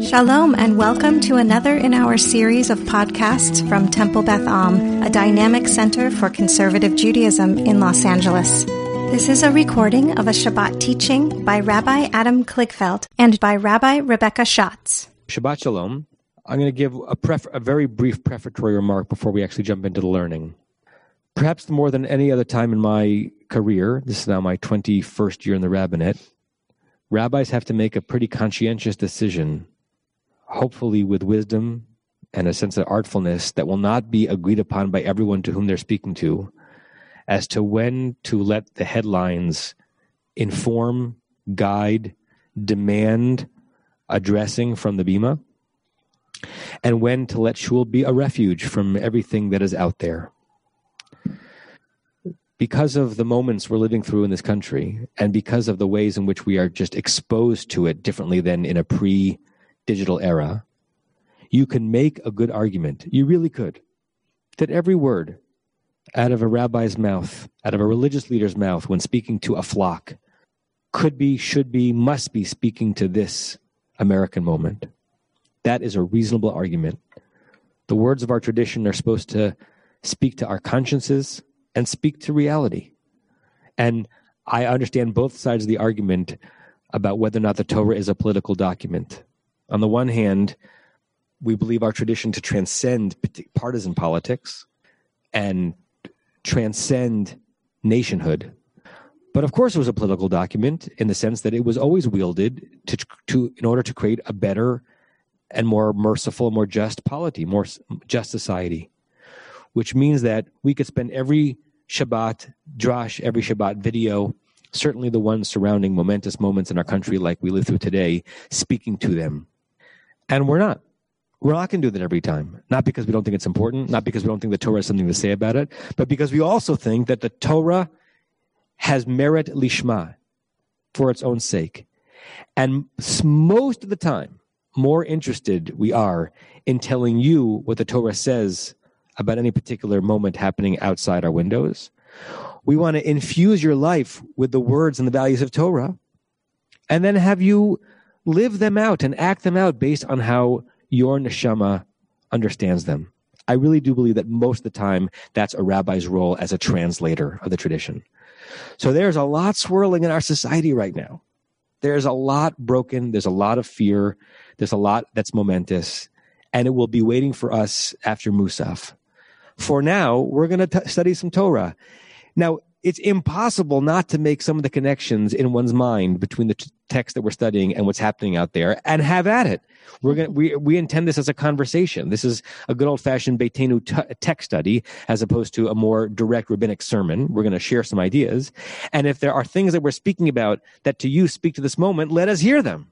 Shalom, and welcome to another in our series of podcasts from Temple Beth Am, a dynamic center for conservative Judaism in Los Angeles. This is a recording of a Shabbat teaching by Rabbi Adam Kligfeld and by Rabbi Rebecca Schatz. Shabbat Shalom. I'm going to give a, pref- a very brief prefatory remark before we actually jump into the learning. Perhaps more than any other time in my career, this is now my 21st year in the rabbinate, rabbis have to make a pretty conscientious decision hopefully with wisdom and a sense of artfulness that will not be agreed upon by everyone to whom they're speaking to, as to when to let the headlines inform, guide, demand addressing from the Bima, and when to let Shul be a refuge from everything that is out there. Because of the moments we're living through in this country, and because of the ways in which we are just exposed to it differently than in a pre digital era, you can make a good argument. You really could. That every word out of a rabbi's mouth, out of a religious leader's mouth when speaking to a flock, could be, should be, must be speaking to this American moment. That is a reasonable argument. The words of our tradition are supposed to speak to our consciences and speak to reality. And I understand both sides of the argument about whether or not the Torah is a political document. On the one hand, we believe our tradition to transcend partisan politics and transcend nationhood. But of course, it was a political document in the sense that it was always wielded to, to in order to create a better and more merciful, more just polity, more just society. Which means that we could spend every Shabbat drash, every Shabbat video, certainly the ones surrounding momentous moments in our country like we live through today, speaking to them and we're not. We're not going to do that every time. Not because we don't think it's important, not because we don't think the Torah has something to say about it, but because we also think that the Torah has merit lishma for its own sake. And most of the time, more interested we are in telling you what the Torah says about any particular moment happening outside our windows. We want to infuse your life with the words and the values of Torah and then have you live them out and act them out based on how your neshama understands them. I really do believe that most of the time that's a rabbi's role as a translator of the tradition. So there's a lot swirling in our society right now. There's a lot broken. There's a lot of fear. There's a lot that's momentous. And it will be waiting for us after Musaf. For now, we're going to study some Torah. Now, it's impossible not to make some of the connections in one's mind between the t- text that we're studying and what's happening out there and have at it. We're going we, we intend this as a conversation. This is a good old fashioned Beitenu t- text study as opposed to a more direct rabbinic sermon. We're going to share some ideas. And if there are things that we're speaking about that to you speak to this moment, let us hear them.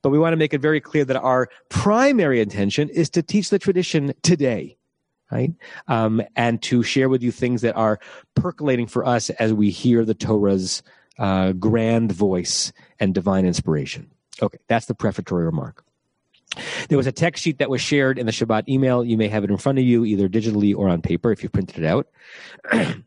But we want to make it very clear that our primary intention is to teach the tradition today right? Um, and to share with you things that are percolating for us as we hear the Torah's uh, grand voice and divine inspiration. Okay, that's the prefatory remark. There was a text sheet that was shared in the Shabbat email. You may have it in front of you, either digitally or on paper if you printed it out.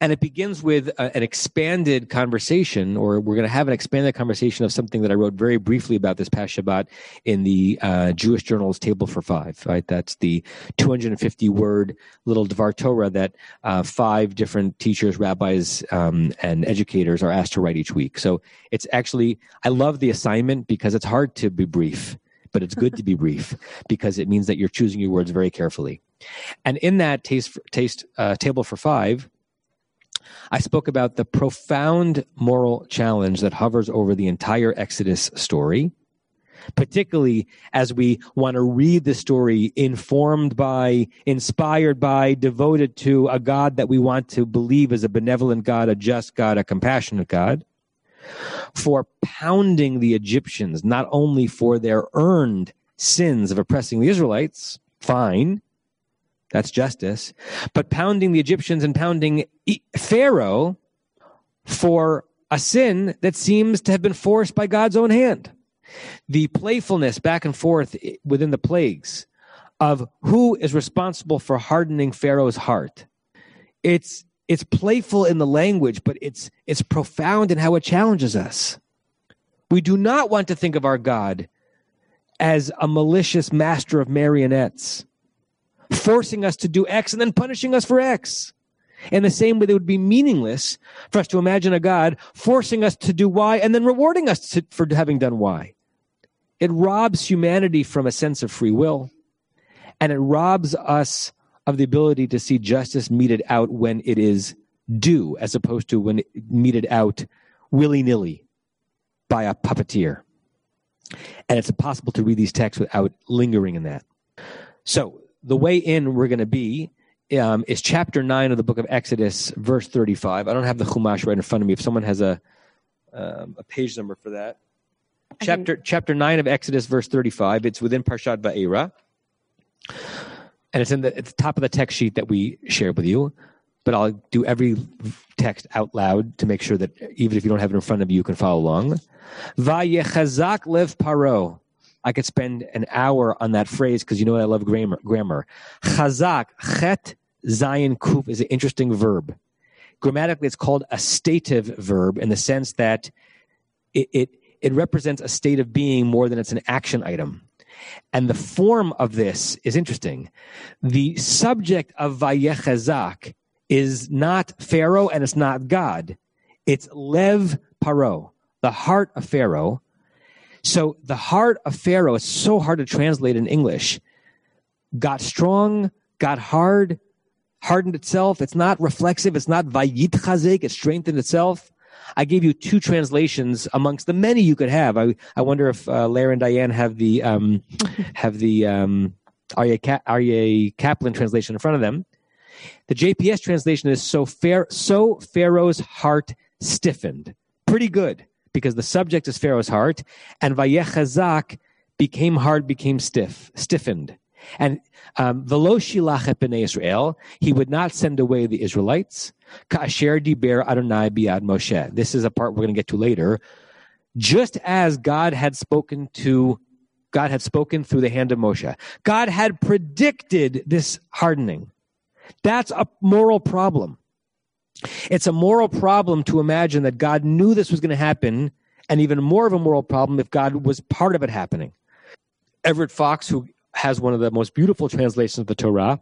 And it begins with a, an expanded conversation, or we're going to have an expanded conversation of something that I wrote very briefly about this past Shabbat in the uh, Jewish Journal's Table for Five. Right, that's the 250 word little Dvar Torah that uh, five different teachers, rabbis, um, and educators are asked to write each week. So it's actually I love the assignment because it's hard to be brief but it's good to be brief because it means that you're choosing your words very carefully. And in that taste, taste uh, table for five, I spoke about the profound moral challenge that hovers over the entire Exodus story, particularly as we want to read the story informed by, inspired by, devoted to a God that we want to believe is a benevolent God, a just God, a compassionate God. For pounding the Egyptians, not only for their earned sins of oppressing the Israelites, fine, that's justice. But pounding the Egyptians and pounding Pharaoh for a sin that seems to have been forced by God's own hand. The playfulness back and forth within the plagues of who is responsible for hardening Pharaoh's heart. It's it's playful in the language, but it's it's profound in how it challenges us. We do not want to think of our God as a malicious master of marionettes, forcing us to do X and then punishing us for X. In the same way, it would be meaningless for us to imagine a God forcing us to do Y and then rewarding us to, for having done Y. It robs humanity from a sense of free will, and it robs us of the ability to see justice meted out when it is due, as opposed to when it meted out willy nilly by a puppeteer. And it's impossible to read these texts without lingering in that. So, the way in we're going to be um, is chapter 9 of the book of Exodus, verse 35. I don't have the Chumash right in front of me. If someone has a, um, a page number for that. Chapter, chapter 9 of Exodus, verse 35. It's within Parshat Va'era. And it's in the, at the top of the text sheet that we shared with you. But I'll do every text out loud to make sure that even if you don't have it in front of you, you can follow along. Vayechazak lev paro. I could spend an hour on that phrase because you know I love grammar. grammar. Chazak, chet, zayin, kuf is an interesting verb. Grammatically, it's called a stative verb in the sense that it, it, it represents a state of being more than it's an action item. And the form of this is interesting. The subject of Vayechazak is not Pharaoh and it's not God. It's Lev Paro, the heart of Pharaoh. So the heart of Pharaoh, it's so hard to translate in English. Got strong, got hard, hardened itself. It's not reflexive. It's not Vayit Chazek. It strengthened itself. I gave you two translations amongst the many you could have. I, I wonder if uh, Larry and Diane have the um, have the um, Aryeh, Kaplan translation in front of them. The JPS translation is so fair, so Pharaoh's heart stiffened. Pretty good because the subject is Pharaoh's heart, and Vayechazak became hard, became stiff, stiffened. And um, velo shilach b'nei Israel, he would not send away the Israelites. Ka'asher diber Adonai biad Moshe. This is a part we're going to get to later. Just as God had spoken to, God had spoken through the hand of Moshe. God had predicted this hardening. That's a moral problem. It's a moral problem to imagine that God knew this was going to happen, and even more of a moral problem if God was part of it happening. Everett Fox, who has one of the most beautiful translations of the Torah,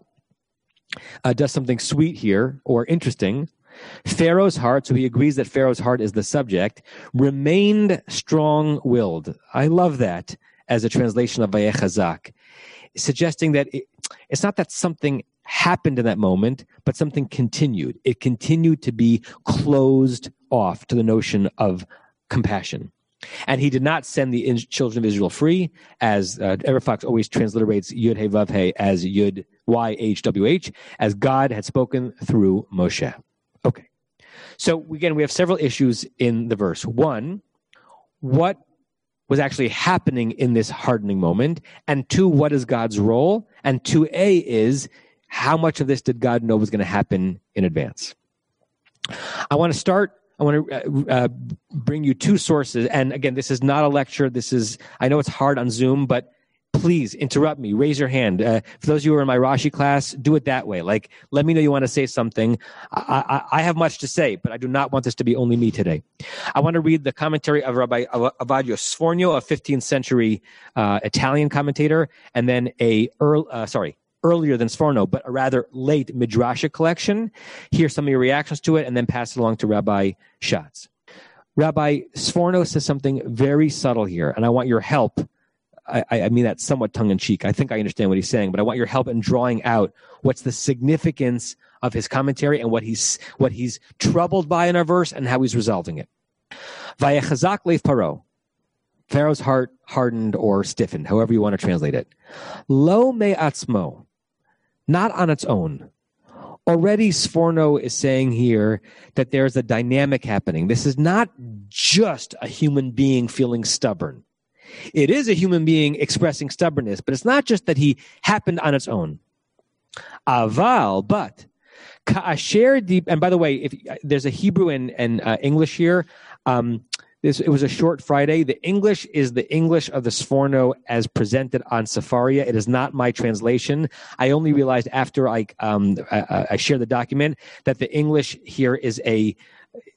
uh, does something sweet here or interesting. Pharaoh's heart, so he agrees that Pharaoh's heart is the subject, remained strong willed. I love that as a translation of Vayechazak, suggesting that it, it's not that something happened in that moment, but something continued. It continued to be closed off to the notion of compassion. And he did not send the children of Israel free, as uh, Everett Fox always transliterates Yud He Vav He as Yud Y H W H, as God had spoken through Moshe. Okay. So again, we have several issues in the verse. One, what was actually happening in this hardening moment? And two, what is God's role? And two A is how much of this did God know was going to happen in advance? I want to start I want to uh, uh, bring you two sources. And again, this is not a lecture. This is, I know it's hard on Zoom, but please interrupt me. Raise your hand. Uh, for those of you who are in my Rashi class, do it that way. Like, let me know you want to say something. I, I, I, have much to say, but I do not want this to be only me today. I want to read the commentary of Rabbi Ovadia Sforno, a 15th century uh, Italian commentator, and then a, earl, uh, sorry, earlier than Sforno, but a rather late Midrashic collection. Hear some of your reactions to it and then pass it along to Rabbi Schatz. Rabbi Sforno says something very subtle here, and I want your help. I, I mean that somewhat tongue in cheek. I think I understand what he's saying, but I want your help in drawing out what's the significance of his commentary and what he's what he's troubled by in our verse and how he's resolving it. Vayechazak leif paro. Pharaoh's heart hardened or stiffened, however you want to translate it. Lo me atzmo not on its own. Already, Sforno is saying here that there's a dynamic happening. This is not just a human being feeling stubborn. It is a human being expressing stubbornness, but it's not just that he happened on its own. Aval, but ka'asher deep. And by the way, if there's a Hebrew and, and uh, English here, um, this, it was a short Friday. The English is the English of the Sforno as presented on Sefaria. It is not my translation. I only realized after I, um, I, I shared the document that the English here is a,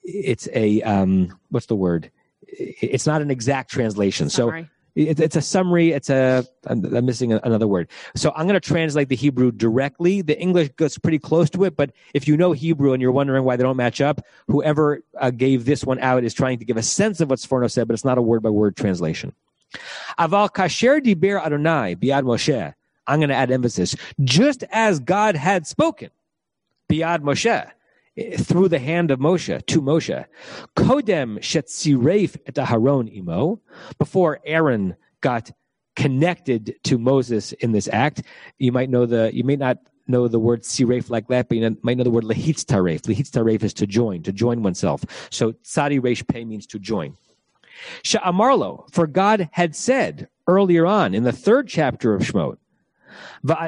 it's a, um, what's the word? It's not an exact translation. Summary. So It, it's a summary. It's a, I'm, I'm missing another word. So I'm going to translate the Hebrew directly. The English goes pretty close to it, but if you know Hebrew and you're wondering why they don't match up, whoever uh, gave this one out is trying to give a sense of what Sforno said, but it's not a word by word translation. Aval kasher diber Adonai biad Moshe. I'm going to add emphasis. Just as God had spoken, biad Moshe through the hand of Moshe to Moshe. Kodem shetziref et Aharon imo. Before Aaron got connected to Moses in this act, you might know the. You may not know the word siref like that, but you might know the word lehitz taref. Lehitz taref is to join, to join oneself. So tzadi resh pei means to join. Sha'amarlo, for God had said earlier on in the third chapter of Shemot,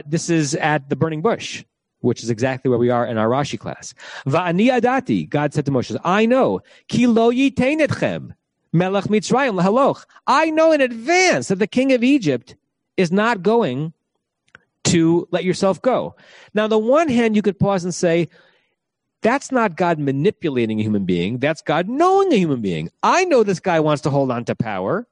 this is at the burning bush which is exactly where we are in our Rashi class. Va'ani adati, God said to Moshe, I know, ki lo melech mitzrayim lahaloch. I know in advance that the king of Egypt is not going to let yourself go. Now, on the one hand, you could pause and say, that's not God manipulating a human being. That's God knowing a human being. I know this guy wants to hold on to power.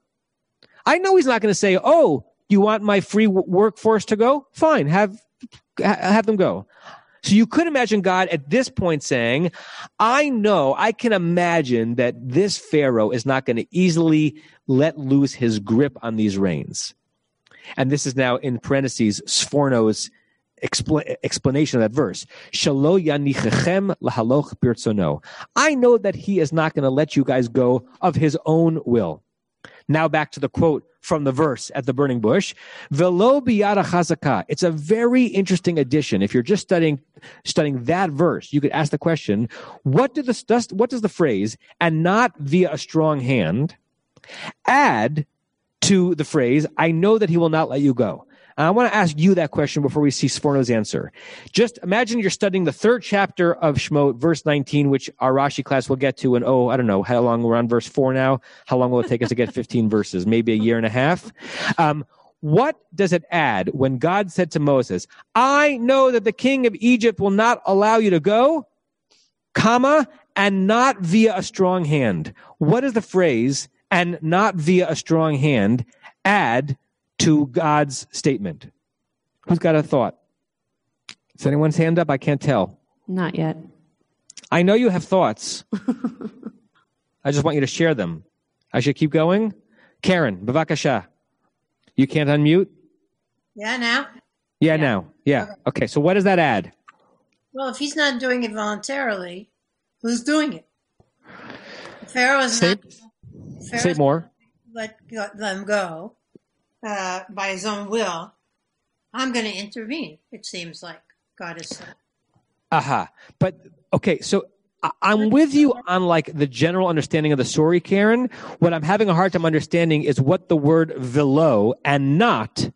I know he's not going to say, oh, you want my free workforce to go? Fine, have have them go. So you could imagine God at this point saying, I know, I can imagine that this Pharaoh is not going to easily let loose his grip on these reins. And this is now in parentheses, Sforno's expl- explanation of that verse. I know that he is not going to let you guys go of his own will. Now back to the quote from the verse at the burning bush. Velo biyada chazaka. It's a very interesting addition. If you're just studying studying that verse, you could ask the question: What the what does the phrase "and not via a strong hand" add to the phrase "I know that he will not let you go"? I want to ask you that question before we see Sforno's answer. Just imagine you're studying the third chapter of Shemot, verse 19, which our Rashi class will get to. And oh, I don't know how long we're on verse four now. How long will it take us to get 15 verses? Maybe a year and a half. Um, what does it add when God said to Moses, I know that the king of Egypt will not allow you to go, comma, and not via a strong hand? What does the phrase, and not via a strong hand, add to God's statement? Who's got a thought? Is anyone's hand up? I can't tell. Not yet. I know you have thoughts. I just want you to share them. I should keep going? Karen, Bavakasha. You can't unmute? Yeah, now? Yeah, yeah. now. Yeah. Okay. okay. So what does that add? Well, if he's not doing it voluntarily, who's doing it? Pharaoh is say, not. say more. Let them go uh, by his own will, I'm going to intervene. It seems like God is saying. Aha! Uh-huh. But okay, so I'm with you on like the general understanding of the story, Karen. What I'm having a hard time understanding is what the word velo and not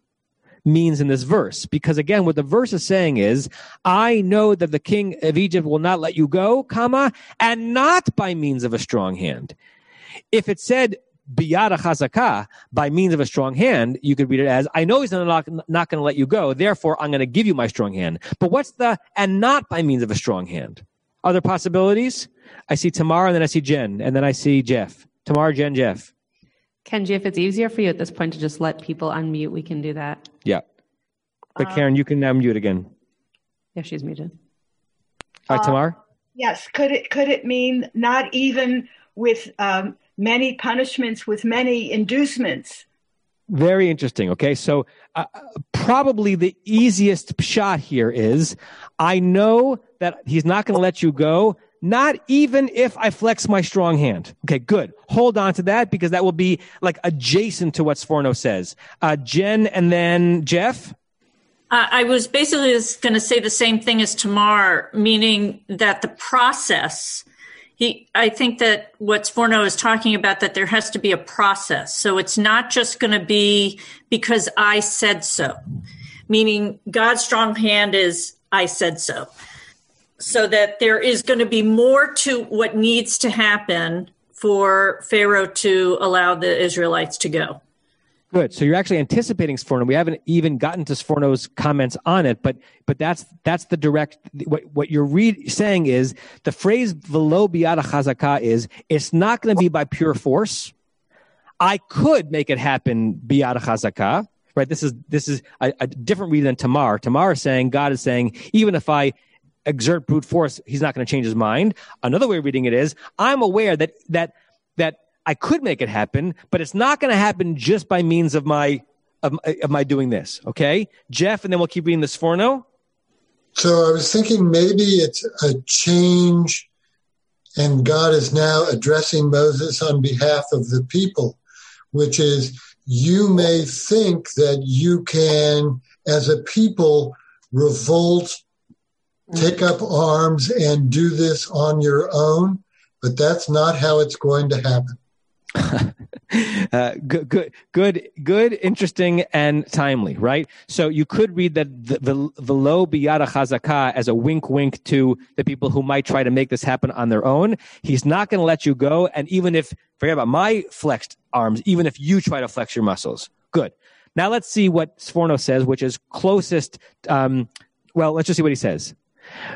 means in this verse. Because again, what the verse is saying is, I know that the king of Egypt will not let you go, comma, and not by means of a strong hand. If it said biyada chazaka, by means of a strong hand, you could read it as, I know he's not, not going to let you go, therefore I'm going to give you my strong hand. But what's the, and not by means of a strong hand? Other possibilities? I see Tamar and then I see Jen and then I see Jeff. Tamar, Jen, Jeff. Kenji, if it's easier for you at this point to just let people unmute, we can do that. Yeah. But um, Karen, you can now mute again. Yeah, she's muted. All right, Tamar? Uh, yes. Could it, could it mean not even with, um, many punishments with many inducements. Very interesting. Okay, so uh, probably the easiest shot here is I know that he's not going to let you go, not even if I flex my strong hand. Okay, good. Hold on to that because that will be like adjacent to what Sforno says. Uh, Jen and then Jeff. Uh, I was basically going to say the same thing as Tamar, meaning that the process he i think that what sforno is talking about that there has to be a process. So it's not just going to be because i said so. Meaning god's strong hand is i said so. So that there is going to be more to what needs to happen for pharaoh to allow the israelites to go Good. So you're actually anticipating Sforno. We haven't even gotten to Sforno's comments on it, but but that's that's the direct. What what you're saying is the phrase "velo biada chazaka" is it's not going to be by pure force. I could make it happen biyad chazakah, right? This is this is a, a different reading than Tamar. Tamar is saying God is saying even if I exert brute force, He's not going to change His mind. Another way of reading it is I'm aware that that that I could make it happen, but it's not going to happen just by means of my of, of my doing this. Okay, Jeff, and then we'll keep reading the Sforno. So I was thinking maybe it's a change, and God is now addressing Moses on behalf of the people, which is you may think that you can, as a people, revolt, take up arms, and do this on your own, but that's not how it's going to happen. uh, good, good, good, good, interesting, and timely, right? So you could read that the the, the low biyada chazaka as a wink, wink to the people who might try to make this happen on their own. He's not going to let you go, and even if forget about my flexed arms, even if you try to flex your muscles, good. Now let's see what Sforno says, which is closest. Um, well, let's just see what he says.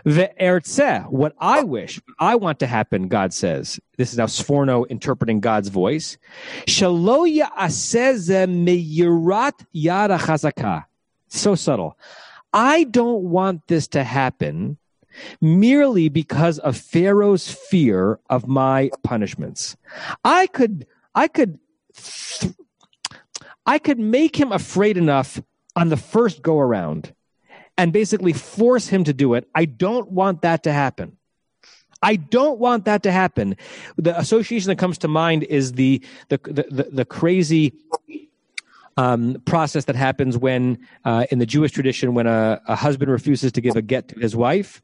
Ve'ertzeh, what I oh. wish, what I want to happen, God says. This is now Sforno interpreting God's voice. Shaloya aseze meyirat yada chazaka. So subtle. I don't want this to happen merely because of Pharaoh's fear of my punishments. I could, I could, th- I could make him afraid enough on the first go around and basically force him to do it. I don't want that to happen. I don't want that to happen. The association that comes to mind is the the the, the, the crazy um, process that happens when, uh, in the Jewish tradition, when a, a husband refuses to give a get to his wife.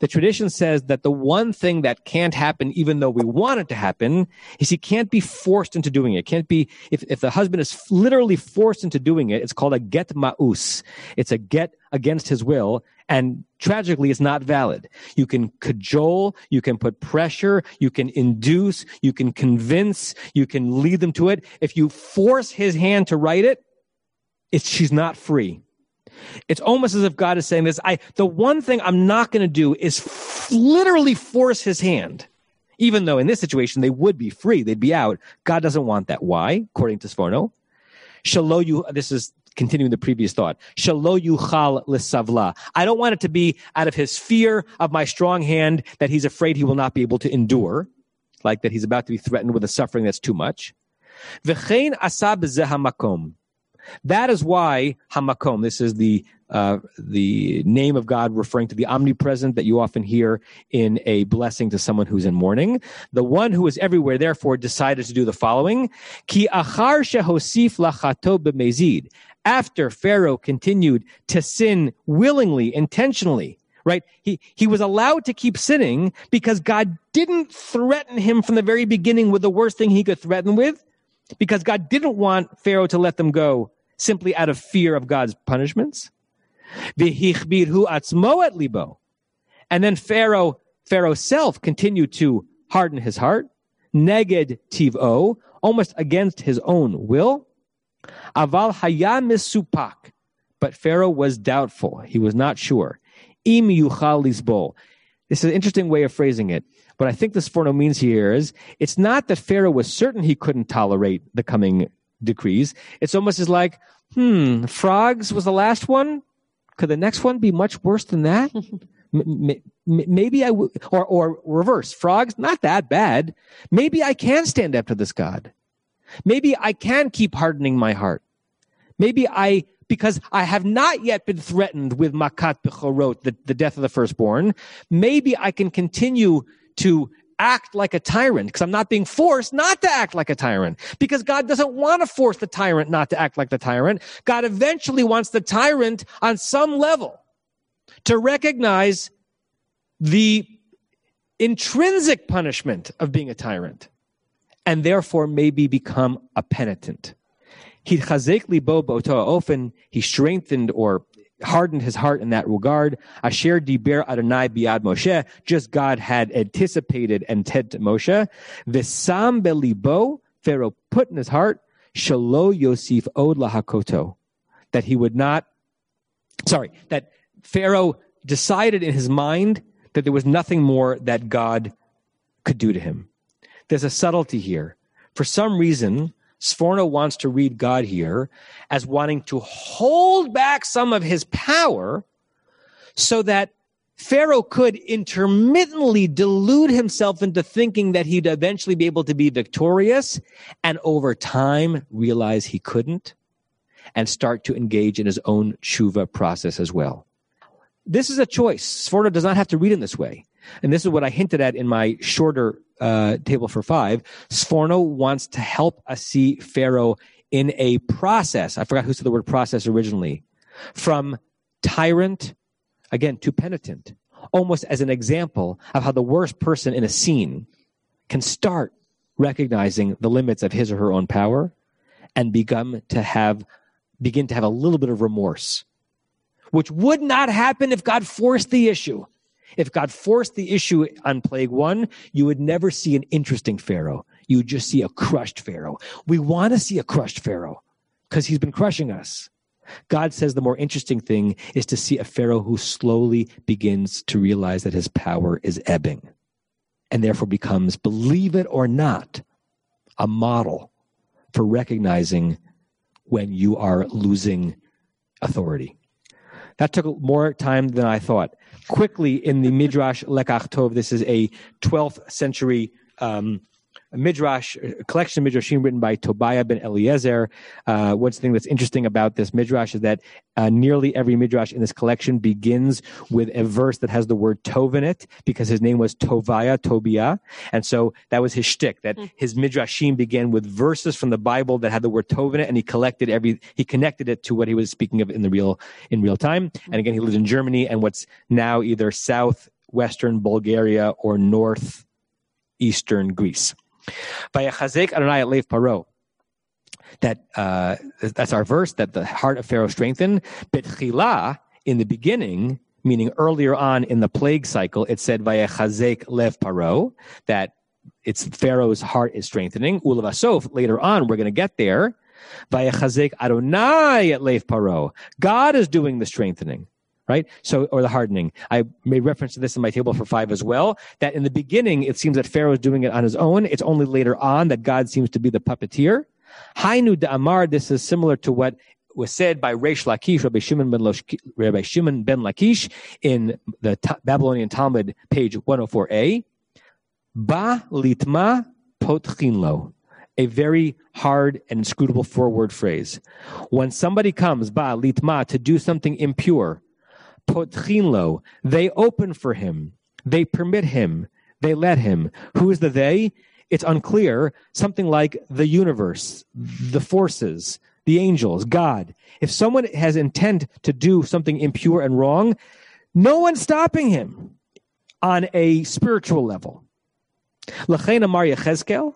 The tradition says that the one thing that can't happen, even though we want it to happen, is he can't be forced into doing it. can't be, if, if the husband is literally forced into doing it, it's called a get ma'us. It's a get against his will. And tragically, it's not valid. You can cajole, you can put pressure, you can induce, you can convince, you can lead them to it. If you force his hand to write it, it's, she's not free. It's almost as if God is saying this. I, the one thing I'm not going to do is f- literally force his hand. Even though in this situation they would be free, they'd be out. God doesn't want that. Why? According to Sforno. Shalo you, this is continuing the previous thought. Shalo yuchal lisavla. I don't want it to be out of his fear of my strong hand that he's afraid he will not be able to endure, like that he's about to be threatened with a suffering that's too much. V'chein asab. That is why Hamakom, this is the uh, the name of God referring to the omnipresent that you often hear in a blessing to someone who's in mourning. The one who is everywhere, therefore, decided to do the following: Ki achar shehosif lachato b'mezid. After Pharaoh continued to sin willingly, intentionally, right? He, he was allowed to keep sinning because God didn't threaten him from the very beginning with the worst thing he could threaten with because God didn't want Pharaoh to let them go simply out of fear of God's punishments. And then Pharaoh, Pharaoh's self continued to harden his heart, neged tivo, almost against his own will. Aval haya misupak. But Pharaoh was doubtful. He was not sure. Im. This is an interesting way of phrasing it. What I think this Sforno means here is it's not that Pharaoh was certain he couldn't tolerate the coming decrees. It's almost as like, hmm, frogs was the last one. Could the next one be much worse than that? maybe I w- or or reverse frogs not that bad. Maybe I can stand up to this God. Maybe I can keep hardening my heart. Maybe I because I have not yet been threatened with makat bechorot, the, the death of the firstborn. Maybe I can continue to act like a tyrant because I'm not being forced not to act like a tyrant because God doesn't want to force the tyrant not to act like the tyrant. God eventually wants the tyrant on some level to recognize the intrinsic punishment of being a tyrant and therefore maybe become a penitent. He strengthened or hardened his heart in that regard. Asher diber Adonai biad Moshe, just God had anticipated and to Moshe. Visam belibo, Pharaoh put in his heart, shalo Yosef od lahakoto, that he would not, sorry, that Pharaoh decided in his mind that there was nothing more that God could do to him. There's a subtlety here. For some reason, Sforno wants to read God here as wanting to hold back some of his power so that Pharaoh could intermittently delude himself into thinking that he'd eventually be able to be victorious and over time realize he couldn't and start to engage in his own tshuva process as well. This is a choice. Sforno does not have to read in this way. And this is what I hinted at in my shorter uh, table for five. Sforno wants to help us see Pharaoh in a process. I forgot who said the word process originally. From tyrant, again, to penitent, almost as an example of how the worst person in a scene can start recognizing the limits of his or her own power and become to have begin to have a little bit of remorse which would not happen if God forced the issue. If God forced the issue on plague one, you would never see an interesting Pharaoh. You would just see a crushed Pharaoh. We want to see a crushed Pharaoh because he's been crushing us. God says the more interesting thing is to see a Pharaoh who slowly begins to realize that his power is ebbing and therefore becomes, believe it or not, a model for recognizing when you are losing authority. That took more time than I thought. Quickly, in the Midrash Lekach Tov, this is a 12th century um, midrash, a collection of midrashim written by Tobiah ben Eliezer. Uh, what's the thing that's interesting about this midrash is that uh, nearly every midrash in this collection begins with a verse that has the word Tov in it because his name was Tobiah, Tobiah. And so that was his shtick, that mm. his midrashim began with verses from the Bible that had the word Tov in it and he collected every, he connected it to what he was speaking of in the real, in real time. And again, he lived in Germany and what's now either southwestern Bulgaria or northeastern Greece. Vayachazek Adonai Lev Paro. That uh, that's our verse. That the heart of Pharaoh strengthened. Betchila in the beginning, meaning earlier on in the plague cycle, it said Vayachazek Lev Paro. That it's Pharaoh's heart is strengthening. Ulavasof later on, we're going to get there. Vayachazek Adonai at Lev Paro. God is doing the strengthening right? So, or the hardening. I made reference to this in my table for five as well. That in the beginning, it seems that Pharaoh is doing it on his own. It's only later on that God seems to be the puppeteer. Hainu Amar, this is similar to what was said by Reish Lakish, Rabbi Shimon ben, Losh, Rabbi Shimon ben Lakish in the Babylonian Talmud, page 104a. Ba litma potchinlo. A very hard and inscrutable four-word phrase. When somebody comes, ba litma, to do something impure, potchinlo. They open for him. They permit him. They let him. Who is the they? It's unclear. Something like the universe, the forces, the angels, God. If someone has intent to do something impure and wrong, no one's stopping him on a spiritual level. Lachena Maria Cheskel,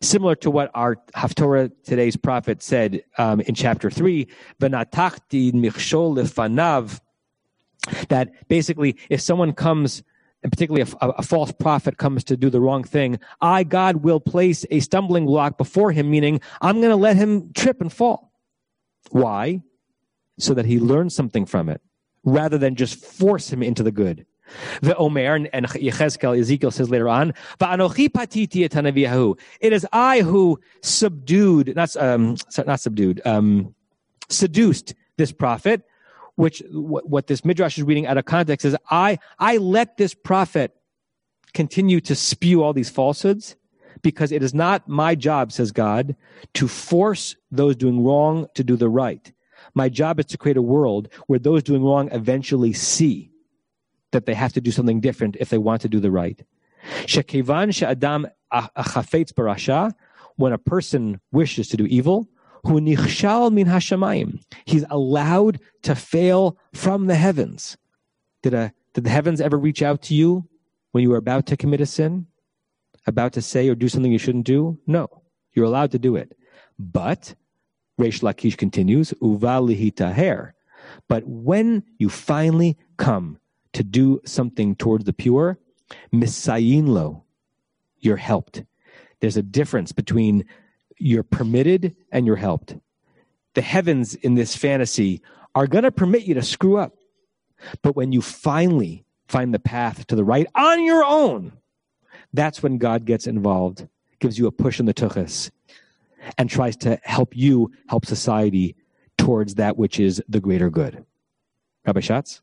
similar to what our Haftorah today's prophet said um, in chapter 3, Venatachti michshol lefanav that basically if someone comes and particularly a, a, false prophet comes to do the wrong thing, I, God, will place a stumbling block before him, meaning I'm going to let him trip and fall. Why? So that he learns something from it, rather than just force him into the good. The Omer and, and Yechezkel, Ezekiel says later on, It is I who subdued, not, um, not subdued, um, seduced this prophet which what, what this midrash is reading out of context is I, I let this prophet continue to spew all these falsehoods because it is not my job, says God, to force those doing wrong to do the right. My job is to create a world where those doing wrong eventually see that they have to do something different if they want to do the right. Shekivan Shah Adam Ahit Sparasha, when a person wishes to do evil, Hu nichshal min hashamayim. He's allowed to fail from the heavens. Did, a, did the heavens ever reach out to you when you were about to commit a sin? About to say or do something you shouldn't do? No. You're allowed to do it. But, Reish Lakish continues, uva lihitaher. But when you finally come to do something towards the pure, misayinlo, you're helped. There's a difference between you're permitted and you're helped. The heavens in this fantasy are going to permit you to screw up. But when you finally find the path to the right on your own, that's when God gets involved, gives you a push in the tuchus. and tries to help you help society towards that which is the greater good. Rabbi Schatz?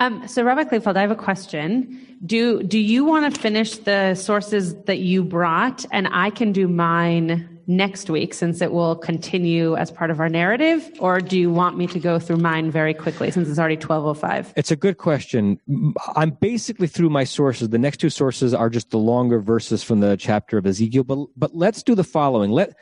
Um, so, Rabbi Kligfeld, I have a question. Do do you want to finish the sources that you brought, and I can do mine next week since it will continue as part of our narrative, or do you want me to go through mine very quickly since it's already twelve oh five? It's a good question. I'm basically through my sources. The next two sources are just the longer verses from the chapter of Ezekiel. But but let's do the following. Let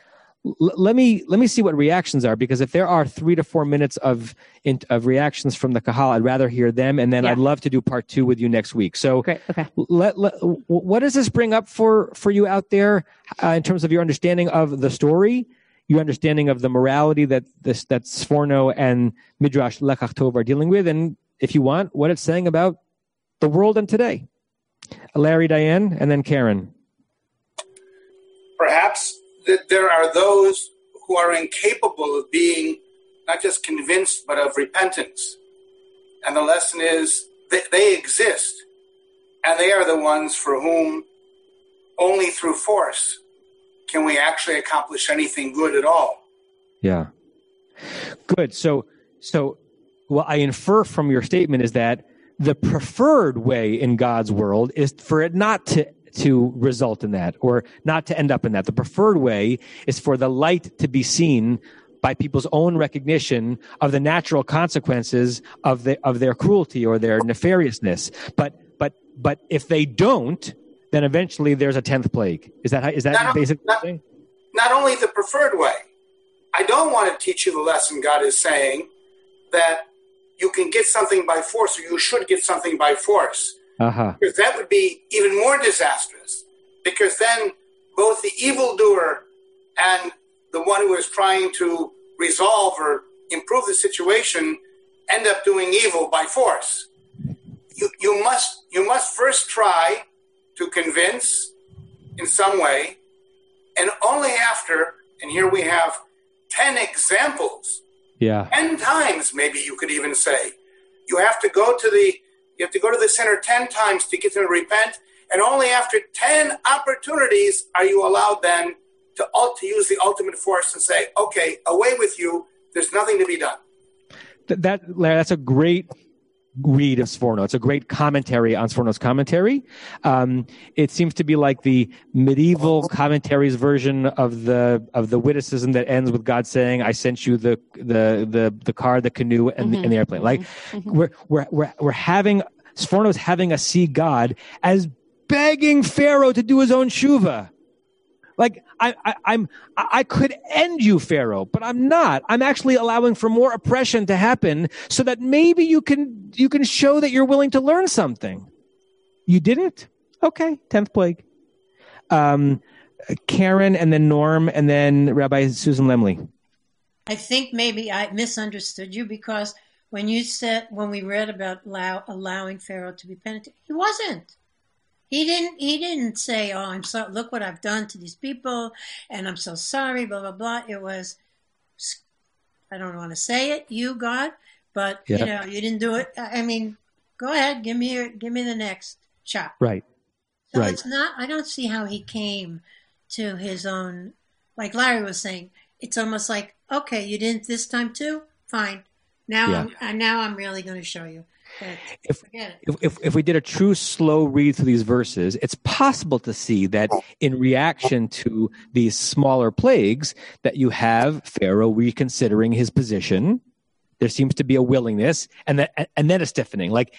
let me let me see what reactions are because if there are three to four minutes of in, of reactions from the kahal, I'd rather hear them, and then yeah. I'd love to do part two with you next week. So, Great. Okay. Let, let what does this bring up for for you out there uh, in terms of your understanding of the story, your understanding of the morality that this that Sforno and Midrash Lekach Tov are dealing with, and if you want, what it's saying about the world and today. Larry, Diane, and then Karen. Perhaps that there are those who are incapable of being not just convinced, but of repentance. And the lesson is that they exist, and they are the ones for whom only through force can we actually accomplish anything good at all. Yeah. Good. So, so what I infer from your statement is that the preferred way in God's world is for it not to to result in that or not to end up in that. The preferred way is for the light to be seen by people's own recognition of the natural consequences of the, of their cruelty or their nefariousness. But but but if they don't, then eventually there's a tenth plague. Is that how, is that not, basic not, thing? Not only the preferred way. I don't want to teach you the lesson God is saying that you can get something by force or you should get something by force. Uh-huh. Because that would be even more disastrous. Because then both the evildoer and the one who is trying to resolve or improve the situation end up doing evil by force. You, you must you must first try to convince in some way, and only after, and here we have 10 examples. Yeah. 10 times, maybe you could even say. You have to go to the you have to go to the center 10 times to get them to repent. And only after 10 opportunities are you allowed then to, to use the ultimate force and say, okay, away with you. There's nothing to be done. That, Larry, that's a great read of Sforno. It's a great commentary on Sforno's commentary. Um, it seems to be like the medieval commentaries version of the of the witticism that ends with God saying, "I sent you the the the the car, the canoe, and, mm-hmm. the, and the airplane." Like mm-hmm. we're we're we're we're having Sforno's having us see God as begging Pharaoh to do his own shuva. Like I, I, I'm, I could end you, Pharaoh, but I'm not. I'm actually allowing for more oppression to happen so that maybe you can, you can show that you're willing to learn something. You didn't? Okay. 10th plague. Um, Karen and then Norm and then Rabbi Susan Lemley. I think maybe I misunderstood you because when you said, when we read about allow, allowing Pharaoh to be penitent, he wasn't. He didn't. He didn't say, "Oh, I'm so. Look what I've done to these people, and I'm so sorry." Blah blah blah. It was. I don't want to say it, you God, but you know, you didn't do it. I mean, go ahead, give me your, give me the next shot. Right. So right. it's not. I don't see how he came to his own. Like Larry was saying, it's almost like, okay, you didn't this time too. Fine. Now, yeah. I'm, uh, now I'm really going to show you. If, if, if, if we did a true slow read through these verses, it's possible to see that in reaction to these smaller plagues, that you have Pharaoh reconsidering his position. There seems to be a willingness, and that, and then a stiffening. Like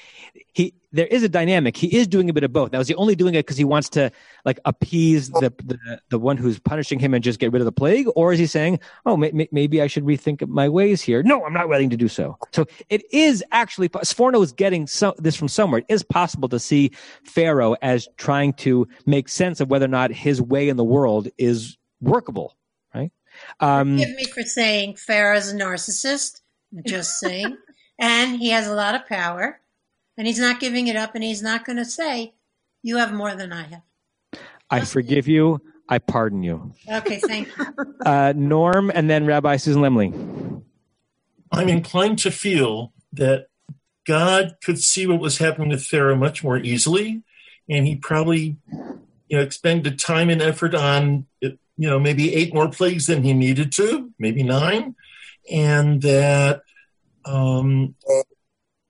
he, there is a dynamic. He is doing a bit of both. Now, is he only doing it because he wants to like appease the, the, the one who's punishing him and just get rid of the plague, or is he saying, "Oh, may, maybe I should rethink my ways here"? No, I'm not willing to do so. So it is actually Sforno is getting so, this from somewhere. It is possible to see Pharaoh as trying to make sense of whether or not his way in the world is workable. Right? Um, Forgive me for saying Pharaoh's a narcissist. I'm just saying, and he has a lot of power and he's not giving it up, and he's not going to say, "You have more than I have." I forgive you. I pardon you. Okay, thank you. uh, Norm, and then Rabbi Susan Lemley. I'm inclined to feel that God could see what was happening with Pharaoh much more easily, and he probably, you know, expended time and effort on you know, maybe eight more plagues than he needed to, maybe nine, and that um,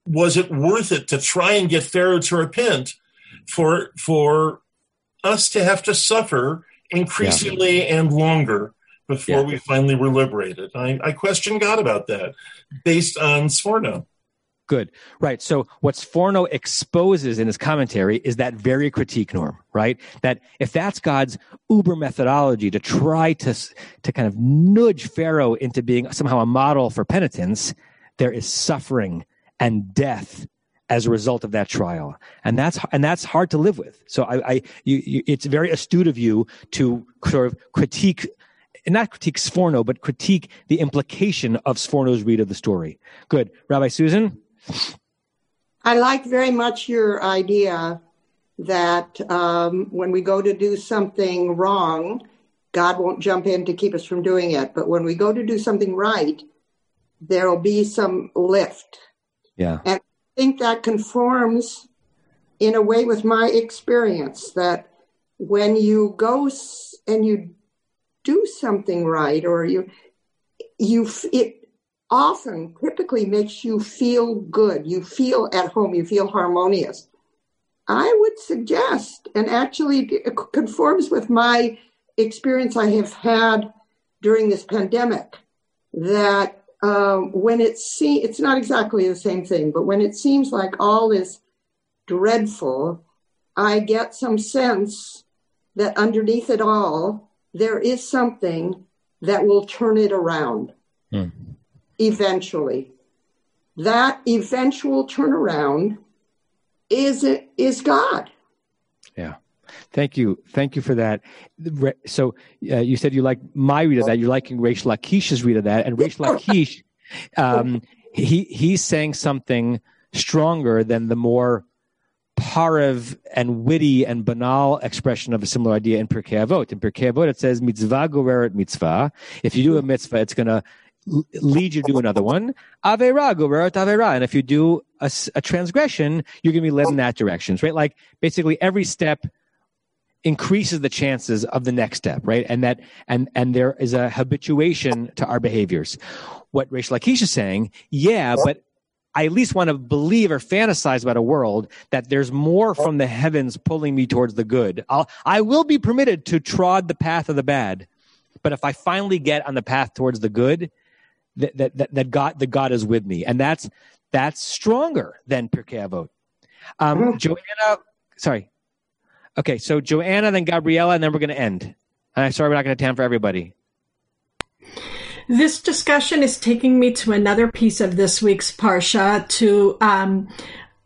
was it worth it to try and get Pharaoh to repent for for us to have to suffer increasingly yeah. and longer before yeah. we finally were liberated? I, I question God about that based on Sforno. Good. Right. So what Sforno exposes in his commentary is that very critique norm, right? That if that's God's uber methodology to try to, to kind of nudge Pharaoh into being somehow a model for penitence, there is suffering and death as a result of that trial. And that's, and that's hard to live with. So I, I you, you, it's very astute of you to sort of critique not critique Sforno, but critique the implication of Sforno's read of the story. Good. Rabbi Susan? I like very much your idea that um, when we go to do something wrong, God won't jump in to keep us from doing it. But when we go to do something right, there will be some lift. Yeah. And I think that conforms in a way with my experience that when you go and you do something right or you you it often typically makes you feel good. You feel at home, you feel harmonious. I would suggest, and actually conforms with my experience I have had during this pandemic, that um, when it see, it's not exactly the same thing, but when it seems like all is dreadful, I get some sense that underneath it all, there is something that will turn it around. Eventually. That eventual turnaround is is God. Yeah. Thank you. Thank you for that. So uh, you said you like my read of that. You're liking Reish Lakish's read of that. And Reish Lakish, um, he, he's saying something stronger than the more parav and witty and banal expression of a similar idea in Pirkei Avot. In Pirkei Avot, it says mitzvah goreret mitzvah. If you do a mitzvah, it's going to lead you to another one. Avera, avera. And if you do a, a transgression, you're going to be led in that direction, right? Like basically every step increases the chances of the next step, right? And that, and, and there is a habituation to our behaviors. What Reish Lakish is saying, yeah, but I at least want to believe or fantasize about a world that there's more from the heavens pulling me towards the good. I'll, I will be permitted to trod the path of the bad. But if I finally get on the path towards the good, that, that, that, God, that God is with me. And that's, that's stronger than Pirkei Avot. Um, mm-hmm. Joanna, sorry. Okay, so Joanna, then Gabriella, and then we're going to end. And I'm sorry we're not going to have time for everybody. This discussion is taking me to another piece of this week's Parsha, to um,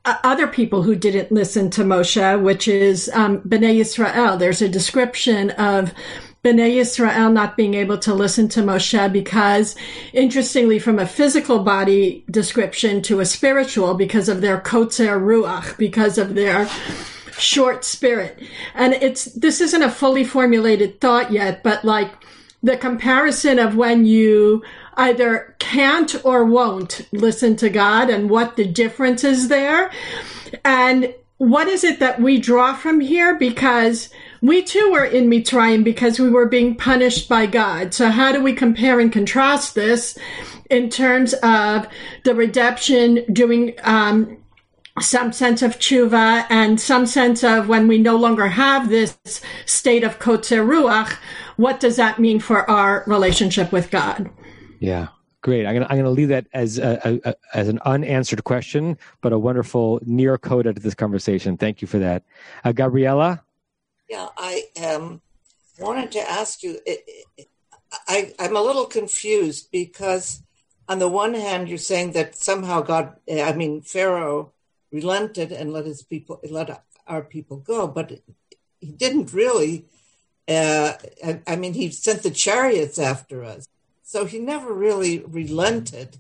other people who didn't listen to Moshe, which is um, Bnei Israel. There's a description of Bnei Israel not being able to listen to Moshe because, interestingly, from a physical body description to a spiritual, because of their kotzer ruach, because of their short spirit. And it's, this isn't a fully formulated thought yet, but like the comparison of when you either can't or won't listen to God and what the difference is there. And what is it that we draw from here? Because we too were in Mitzrayim because we were being punished by God. So how do we compare and contrast this in terms of the redemption doing, um, some sense of tshuva and some sense of when we no longer have this state of kotzer ruach, what does that mean for our relationship with God? Yeah, great. I'm gonna I'm gonna leave that as a, a, as an unanswered question, but a wonderful near coda to this conversation. Thank you for that, uh, Gabriella. Yeah, I um, wanted to ask you. I, I'm a little confused because, on the one hand, you're saying that somehow God, I mean Pharaoh, relented and let his people, let our people go, but he didn't really. Uh, I, I, mean, he sent the chariots after us, so he never really relented.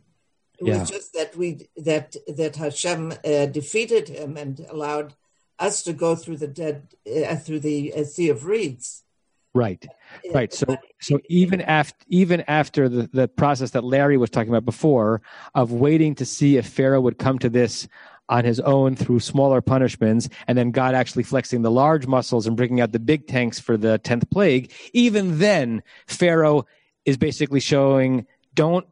It yeah. was just that we that that Hashem uh, defeated him and allowed us to go through the dead uh, through the uh, sea of reeds. Right, right. So, so even after even after the, the process that Larry was talking about before of waiting to see if Pharaoh would come to this on his own through smaller punishments, and then God actually flexing the large muscles and bringing out the big tanks for the 10th plague, even then, Pharaoh is basically showing don't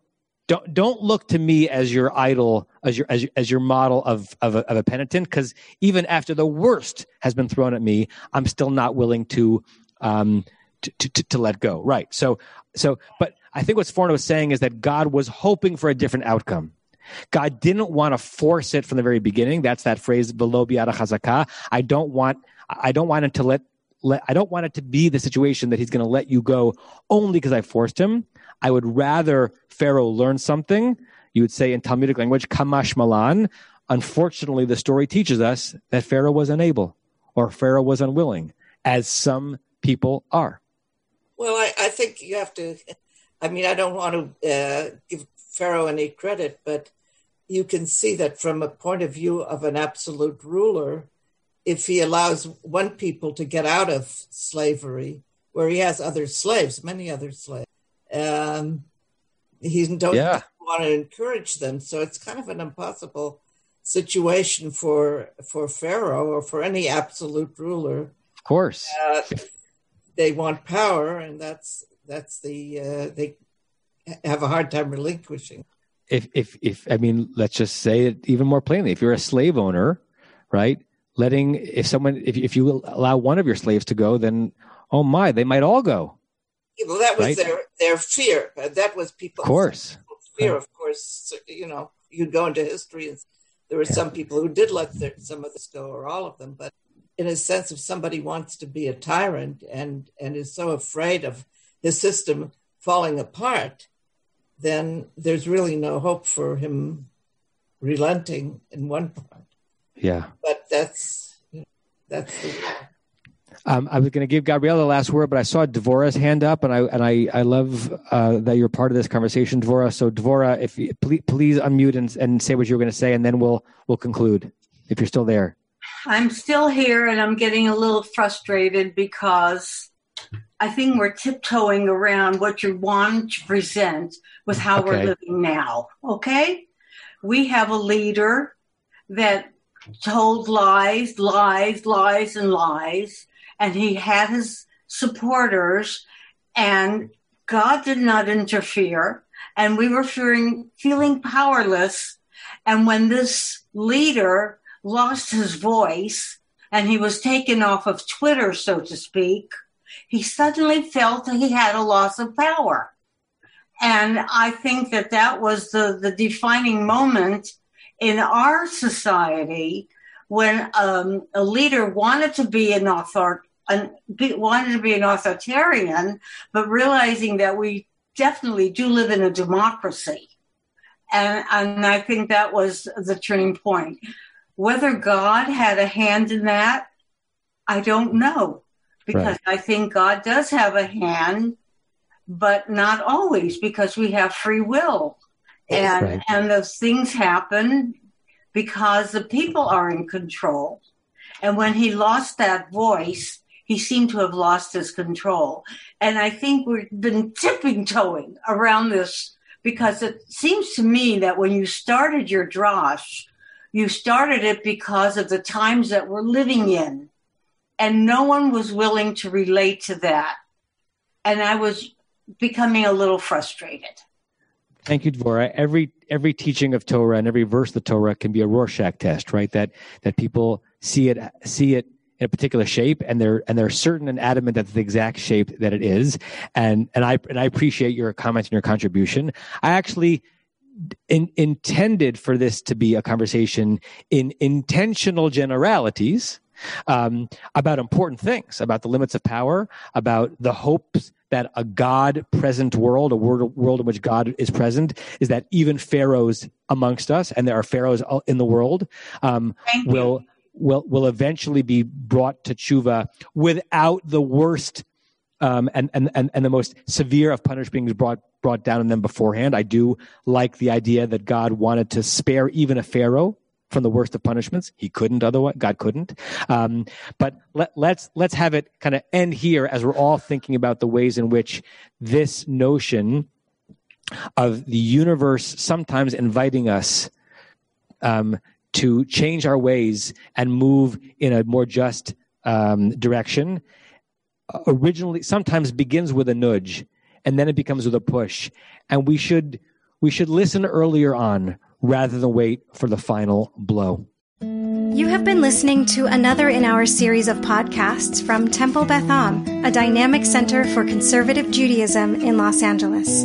don't don't look to me as your idol as your as, as your model of of a, of a penitent because even after the worst has been thrown at me i'm still not willing to um to, to, to let go. Right. So so but i think what Sforno is saying is that god was hoping for a different outcome. God didn't want to force it from the very beginning. That's that phrase below chazaka. I don't want i don't want him to let let, I don't want it to be the situation that he's going to let you go only because I forced him. I would rather Pharaoh learn something. You would say in Talmudic language, ka mashma lan. Unfortunately, the story teaches us that Pharaoh was unable or Pharaoh was unwilling, as some people are. Well, I, I think you have to. I mean, I don't want to uh, give Pharaoh any credit, but you can see that from a point of view of an absolute ruler, if he allows one people to get out of slavery, where he has other slaves, many other slaves, um, he don't Yeah. want to encourage them. So it's kind of an impossible situation for for Pharaoh or for any absolute ruler. Of course. Uh, they want power, and that's that's the uh, they have a hard time relinquishing. if if if I mean, let's just say it even more plainly. If you're a slave owner, right? Letting if someone if if you allow one of your slaves to go, then oh my, they might all go. Well, that was Right. their their fear. That was people's Of course. fear. Of course, you know, you'd go into history, and there were some people who did let their, some of this go, or all of them. But in a sense, if somebody wants to be a tyrant and and is so afraid of his system falling apart, then there's really no hope for him relenting in one part. Yeah. But that's that's the Um, I was going to give Gabrielle the last word, but I saw Dvora's hand up, and I and I I love uh, that you're part of this conversation, Dvora. So Dvora, if you, please, please unmute and, and say what you were going to say, and then we'll we'll conclude if you're still there. I'm still here and I'm getting a little frustrated because I think we're tiptoeing around what you want to present with how we're living now. Okay? We have a leader that told lies, lies, lies, and lies, and he had his supporters, and God did not interfere, and we were feeling feeling powerless. And when this leader lost his voice and he was taken off of Twitter, so to speak, he suddenly felt that he had a loss of power. And I think that that was the, the defining moment in our society when um, a leader wanted to be an author, an, be, wanted to be an authoritarian, but realizing that we definitely do live in a democracy. And, and I think that was the turning point. Whether God had a hand in that, I don't know. Because I think God does have a hand, but not always because we have free will. And Right. and those things happen because the people are in control. And when he lost that voice, he seemed to have lost his control. And I think we've been tipping toeing around this because it seems to me that when you started your drosh, you started it because of the times that we're living in. And no one was willing to relate to that. And I was becoming a little frustrated. Thank you, Dvora. Every every teaching of Torah and every verse of the Torah can be a Rorschach test, right? That that people see it see it in a particular shape, and they're and they're certain and adamant that the exact shape that it is. And and I and I appreciate your comment and your contribution. I actually in, intended for this to be a conversation in intentional generalities um, about important things, about the limits of power, about the hopes that a God present world, a world, world in which God is present, is that even pharaohs amongst us, and there are pharaohs in the world, um, will will will eventually be brought to tshuva without the worst um, and, and, and, and the most severe of punishments brought brought down on them beforehand. I do like the idea that God wanted to spare even a pharaoh from the worst of punishments. He couldn't otherwise. God couldn't. Um, but let, let's let's have it kind of end here as we're all thinking about the ways in which this notion of the universe sometimes inviting us um, to change our ways and move in a more just um, direction. Originally sometimes begins with a nudge and then it becomes with a push. And we should we should listen earlier on rather than wait for the final blow. You have been listening to another in our series of podcasts from Temple Beth Am, a dynamic center for conservative Judaism in Los Angeles.